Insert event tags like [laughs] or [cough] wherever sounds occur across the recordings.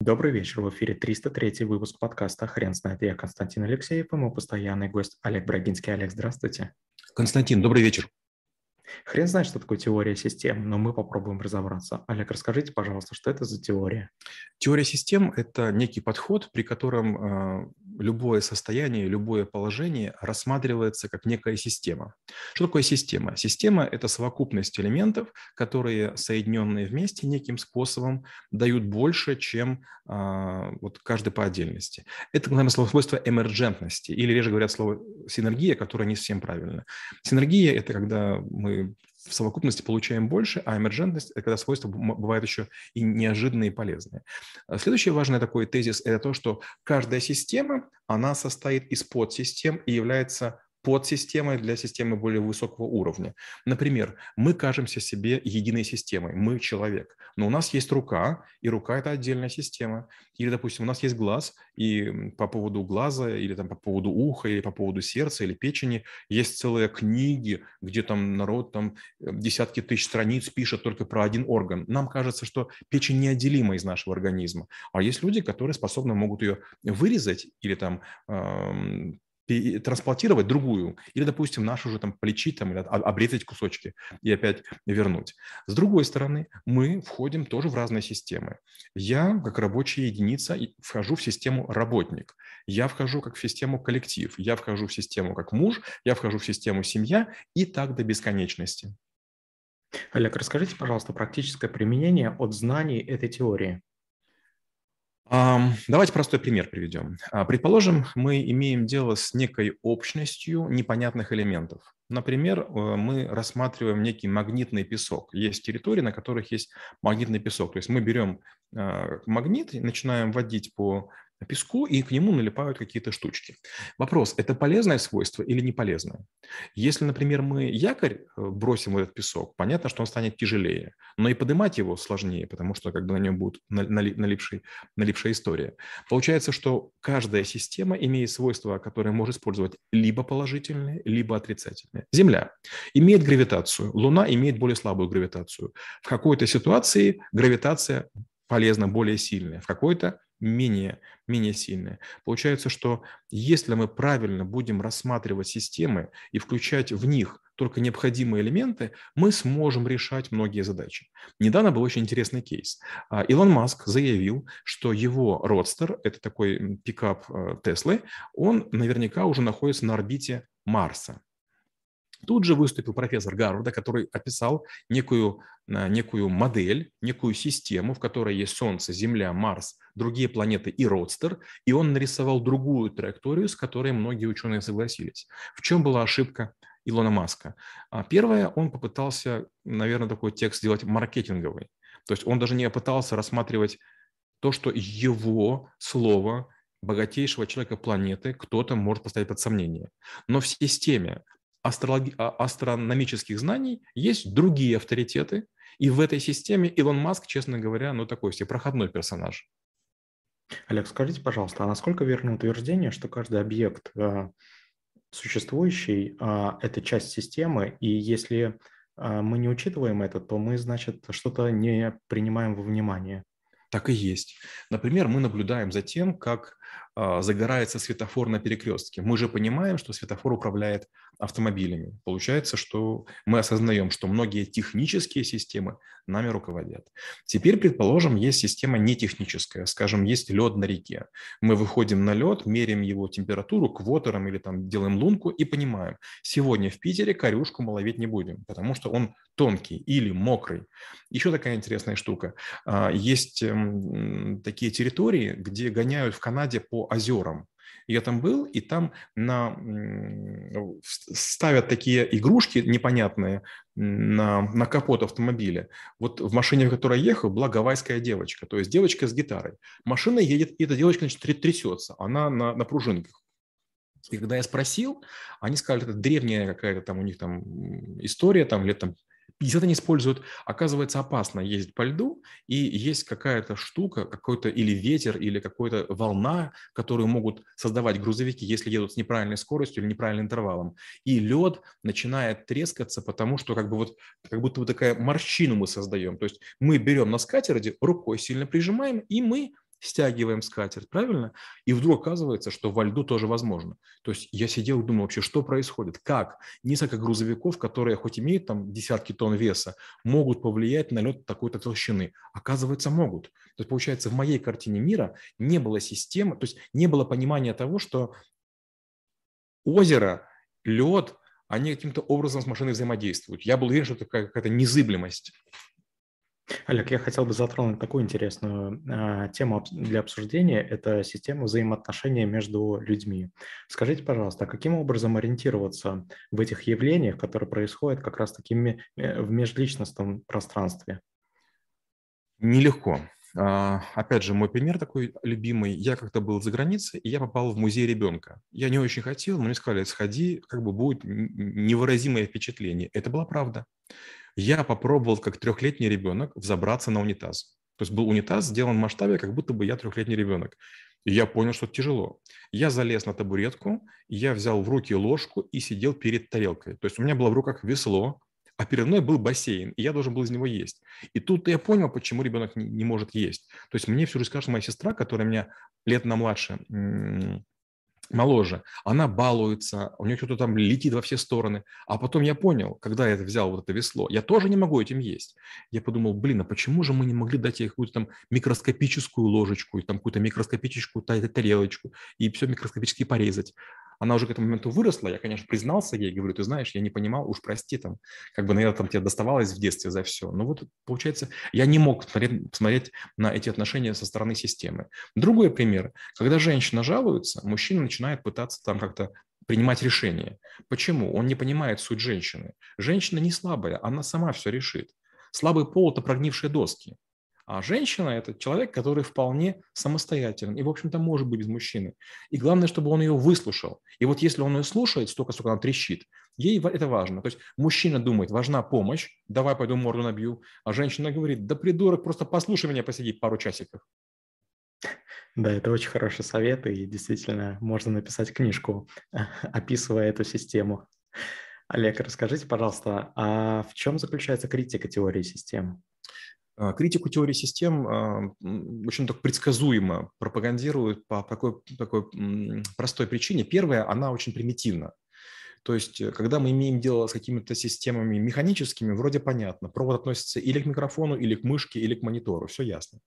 Добрый вечер, в эфире 303 выпуск подкаста «Хрен знает». Я Константин Алексеев и мой постоянный гость Олег Брагинский. Олег, здравствуйте. Константин, добрый вечер. Хрен знает, что такое теория систем, но мы попробуем разобраться. Олег, расскажите, пожалуйста, что это за теория? Теория систем – это некий подход, при котором э, любое состояние, любое положение рассматривается как некая система. Что такое система? Система – это совокупность элементов, которые, соединенные вместе неким способом, дают больше, чем э, вот каждый по отдельности. Это, наверное, слово свойство эмерджентности, или реже говорят слово синергия, которое не совсем правильно. Синергия – это когда мы в совокупности получаем больше, а эмерджентность – это когда свойства бывают еще и неожиданные и полезные. А следующий важный такой тезис – это то, что каждая система, она состоит из подсистем и является подсистемой для системы более высокого уровня. Например, мы кажемся себе единой системой, мы человек, но у нас есть рука, и рука – это отдельная система. Или, допустим, у нас есть глаз, и по поводу глаза, или там по поводу уха, или по поводу сердца, или печени есть целые книги, где там народ там э, десятки тысяч страниц пишет только про один орган. Нам кажется, что печень неотделима из нашего организма. А есть люди, которые способны могут ее вырезать или там трансплантировать другую, или, допустим, нашу уже там полечить там, или обрезать кусочки и опять вернуть. С другой стороны, мы входим тоже в разные системы. Я, как рабочая единица, вхожу в систему работник, я вхожу как в систему коллектив, я вхожу в систему как муж, я вхожу в систему семья и так до бесконечности. Олег, расскажите, пожалуйста, практическое применение от знаний этой теории. Давайте простой пример приведем. А, предположим, мы имеем дело с некой общностью непонятных элементов. Например, э, мы рассматриваем некий магнитный песок. Есть территории, на которых есть магнитный песок. То есть мы берем а, магнит и начинаем водить по песку, и к нему налипают какие-то штучки. Вопрос, это полезное свойство или не полезное? Если, например, мы якорь э, бросим в этот песок, понятно, что он станет тяжелее, но и поднимать его сложнее, потому что как бы на нем будет налипший, налипшая история. Получается, что каждая система имеет свойства, которые может использовать либо положительные, либо отрицательные. Земля имеет гравитацию, Луна имеет более слабую гравитацию. В какой-то ситуации гравитация полезна более сильная, в какой-то менее, менее сильные. Получается, что если мы правильно будем рассматривать системы и включать в них только необходимые элементы, мы сможем решать многие задачи. Недавно был очень интересный кейс. А, Илон Маск заявил, что его родстер, это такой пикап э, Теслы, он наверняка уже находится на орбите Марса. Тут же выступил профессор Гарварда, который описал некую, э, некую модель, некую систему, в которой есть Солнце, Земля, Марс, другие планеты и родстер, и он нарисовал другую траекторию, с которой многие ученые согласились. В чем была ошибка Илона Маска? А, первое, он попытался, наверное, такой текст сделать маркетинговый. То есть он даже не пытался рассматривать то, что его слово богатейшего человека планеты кто-то может поставить под сомнение. Но в системе астрологи... А, астрономических знаний есть другие авторитеты, и в этой системе Илон Маск, честно говоря, ну такой себе проходной персонаж. Олег, скажите, пожалуйста, а насколько верно утверждение, что каждый объект э, существующий э, – это часть системы, и если мы не учитываем это, то мы, значит, что-то не принимаем во внимание? Так и есть. Например, мы наблюдаем за тем, как а, загорается светофор на перекрестке. Мы же понимаем, что светофор управляет автомобилями. Получается, что мы осознаем, что многие технические системы нами руководят. Теперь, предположим, есть система нетехническая. Скажем, есть лед на реке. Мы выходим на лед, меряем его температуру квотером или там делаем лунку и понимаем, сегодня в Питере корюшку мы ловить не будем, потому что он тонкий или мокрый. Еще такая интересная штука. А, есть такие территории, где гоняют в Канаде по озерам. Я там был, и там на, ставят такие игрушки непонятные на, на капот автомобиля. Вот в машине, в которой я ехал, была гавайская девочка, то есть девочка с гитарой. Машина едет, и эта девочка значит, трясется, она на, на пружинках. И когда я спросил, они сказали, это древняя какая-то там у них там история, там лет там 50 они используют, оказывается опасно ездить по льду, и есть какая-то штука, какой-то или ветер, или какая-то волна, которую могут создавать грузовики, если едут с неправильной скоростью или неправильным интервалом. И лед начинает трескаться, потому что как бы вот, как будто вот такая морщину мы создаем. То есть мы берем на скатерти, рукой сильно прижимаем, и мы стягиваем скатерть, правильно? И вдруг оказывается, что во льду тоже возможно. То есть я сидел и думал вообще, что происходит, как несколько грузовиков, которые хоть имеют там десятки тонн веса, могут повлиять на лед такой-то толщины. Оказывается, могут. То есть получается, в моей картине мира не было системы, то есть не было понимания того, что озеро, лед, они каким-то образом с машиной взаимодействуют. Я был уверен, что это какая-то незыблемость. Олег, я хотел бы затронуть такую интересную э, тему для обсуждения. Это система взаимоотношений между людьми. Скажите, пожалуйста, а каким образом ориентироваться в этих явлениях, которые происходят как раз-таки э, в межличностном пространстве? Нелегко. А, опять же, мой пример такой любимый. Я как-то был за границей, и я попал в музей ребенка. Я не очень хотел, но мне сказали, сходи, как бы будет невыразимое впечатление. Это была правда. Я попробовал, как трехлетний ребенок, взобраться на унитаз. То есть был унитаз сделан в масштабе, как будто бы я трехлетний ребенок. И я понял, что это тяжело. Я залез на табуретку, я взял в руки ложку и сидел перед тарелкой. То есть у меня было в руках весло, а передо мной был бассейн, и я должен был из него есть. И тут я понял, почему ребенок не, не может есть. То есть мне всю жизнь сказала моя сестра, которая меня лет на младше, моложе, она балуется, у нее что-то там летит во все стороны. А потом я понял, когда я взял вот это весло, я тоже не могу этим есть. Я подумал, блин, а почему же мы не могли дать ей какую-то там микроскопическую ложечку, и там какую-то микроскопическую тарелочку, и все микроскопически порезать. Она уже к этому моменту выросла, я, конечно, признался ей, говорю, ты знаешь, я не понимал, уж прости, там, как бы, наверное, там тебе доставалось в детстве за все. Но вот, получается, я не мог смотреть, смотреть на эти отношения со стороны системы. Другой пример. Когда женщина жалуется, мужчина начинает пытаться там как-то принимать решения. Почему? Он не понимает суть женщины. Женщина не слабая, она сама все решит. Слабый пол – это прогнившие доски. А женщина – это человек, который вполне самостоятелен и, в общем-то, может быть без мужчины. И главное, чтобы он ее выслушал. И вот если он ее слушает столько, сколько она трещит, ей это важно. То есть мужчина думает, важна помощь, давай пойду морду набью, а женщина говорит, да придурок, просто послушай меня, посиди пару часиков. Да, это очень хороший совет, и действительно можно написать книжку, [laughs] описывая эту систему. Олег, расскажите, пожалуйста, а в чем заключается критика теории систем? А, критику теории систем а, очень так предсказуемо пропагандируют по такой, такой простой причине. Первое, она очень примитивна. То есть, э, когда мы имеем дело с какими-то системами механическими, вроде понятно, провод относится или к микрофону, или к мышке, или к монитору, все ясно.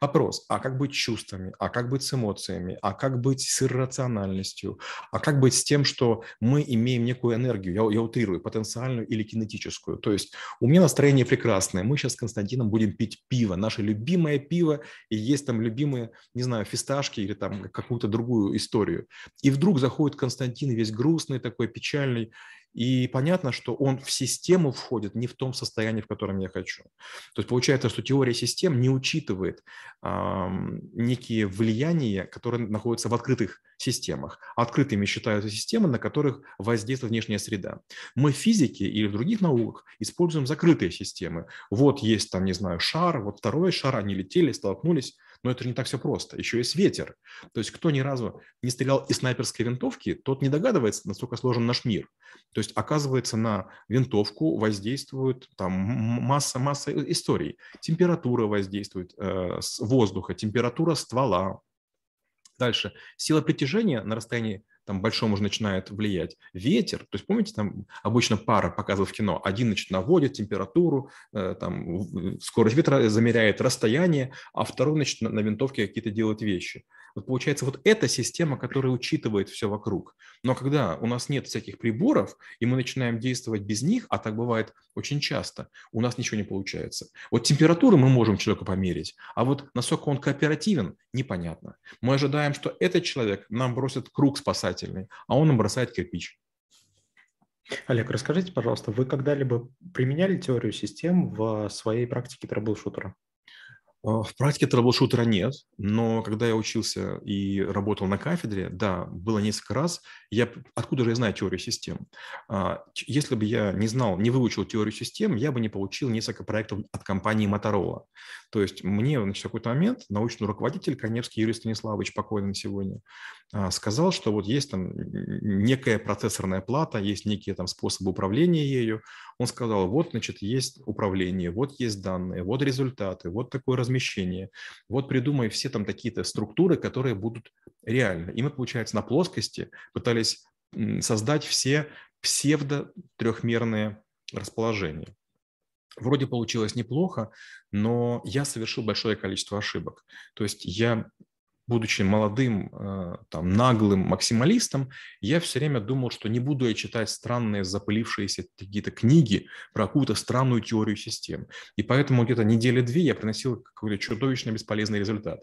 Вопрос, а как быть чувствами, а как быть с эмоциями, а как быть с иррациональностью, а как быть с тем, что мы имеем некую энергию, я, я утрирую, потенциальную или кинетическую. То есть у меня настроение прекрасное, мы сейчас с Константином будем пить пиво, наше любимое пиво, и есть там любимые, не знаю, фисташки или там какую-то другую историю. И вдруг заходит Константин весь грустный такой, печальный, печальный. И понятно, что он в систему входит не в том состоянии, в котором я хочу. То есть получается, что теория систем не учитывает э, некие влияния, которые находятся в открытых системах. Открытыми считаются системы, на которых воздействует внешняя среда. Мы в физике или в других науках используем закрытые системы. Вот есть там, не знаю, шар, вот второй шар, они летели, столкнулись. Но это не так все просто. Еще есть ветер. То есть кто ни разу не стрелял из снайперской винтовки, тот не догадывается, насколько сложен наш мир. То есть оказывается на винтовку воздействует там масса, масса историй. Температура воздействует э, с воздуха, температура ствола. Дальше. Сила притяжения на расстоянии там большом уже начинает влиять. Ветер, то есть помните, там обычно пара показывают в кино, один значит, наводит температуру, э, там, скорость ветра замеряет расстояние, а второй значит, на, на винтовке какие-то делает вещи. Вот получается, вот эта система, которая учитывает все вокруг. Но когда у нас нет всяких приборов, и мы начинаем действовать без них, а так бывает очень часто, у нас ничего не получается. Вот температуру мы можем человеку померить, а вот насколько он кооперативен, непонятно. Мы ожидаем, что этот человек нам бросит круг спасательный, а он нам бросает кирпич. Олег, расскажите, пожалуйста, вы когда-либо применяли теорию систем в своей практике трэблшутера? А, в практике трэблшутера нет, но когда я учился и работал на кафедре, да, было несколько раз. Я, откуда же я знаю теорию систем? А, если бы я не знал, не выучил теорию систем, я бы не получил несколько проектов от компании Motorola. То есть мне в какой-то момент научный руководитель Коневский Юрий Станиславович, покойный сегодня, а, сказал, что вот есть там некая процессорная плата, есть некие там способы управления ею. Он сказал, вот, значит, есть управление, вот есть данные, вот результаты, вот такое размещение перемещения. Вот придумай все там такие-то структуры, которые будут реальны. И мы, получается, на плоскости пытались создать все псевдо-трехмерные расположения. Вроде получилось неплохо, но я совершил большое количество ошибок. То есть я будучи молодым, э, там, наглым максималистом, я все время думал, что не буду я читать странные запылившиеся какие-то книги про какую-то странную теорию систем. И поэтому где-то недели две я приносил какой-то чудовищно бесполезный результат.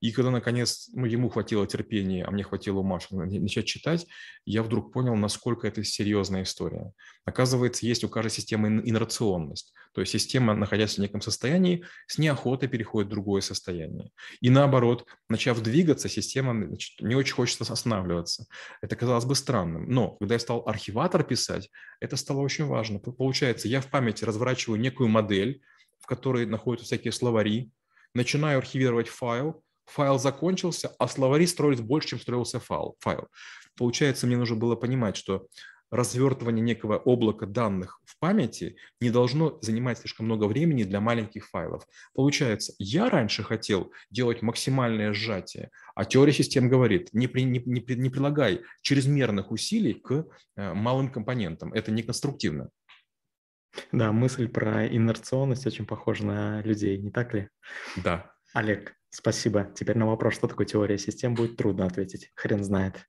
И когда, наконец, ну, ему хватило терпения, а мне хватило ума, чтобы начать читать, я вдруг понял, насколько это серьезная история. Оказывается, есть у каждой системы инерционность. То есть система, находясь в неком состоянии, с неохотой переходит в другое состояние. И наоборот, начав двигаться, система значит, не очень хочет останавливаться. Это казалось бы странным. Но когда я стал архиватор писать, это стало очень важно. Получается, я в памяти разворачиваю некую модель, в которой находятся всякие словари, начинаю архивировать файл, файл закончился, а словари строились больше, чем строился файл. файл. Получается, мне нужно было понимать, что развертывание некого облака данных в памяти не должно занимать слишком много времени для маленьких файлов. Получается, я раньше хотел делать максимальное сжатие, а теория систем говорит, не, при, не, не, не прилагай чрезмерных усилий к э, малым компонентам. Это не конструктивно. Да, мысль про инерционность очень похожа на людей, не так ли? Да. Олег, Спасибо. Теперь на вопрос, что такое теория систем, будет трудно ответить. Хрен знает.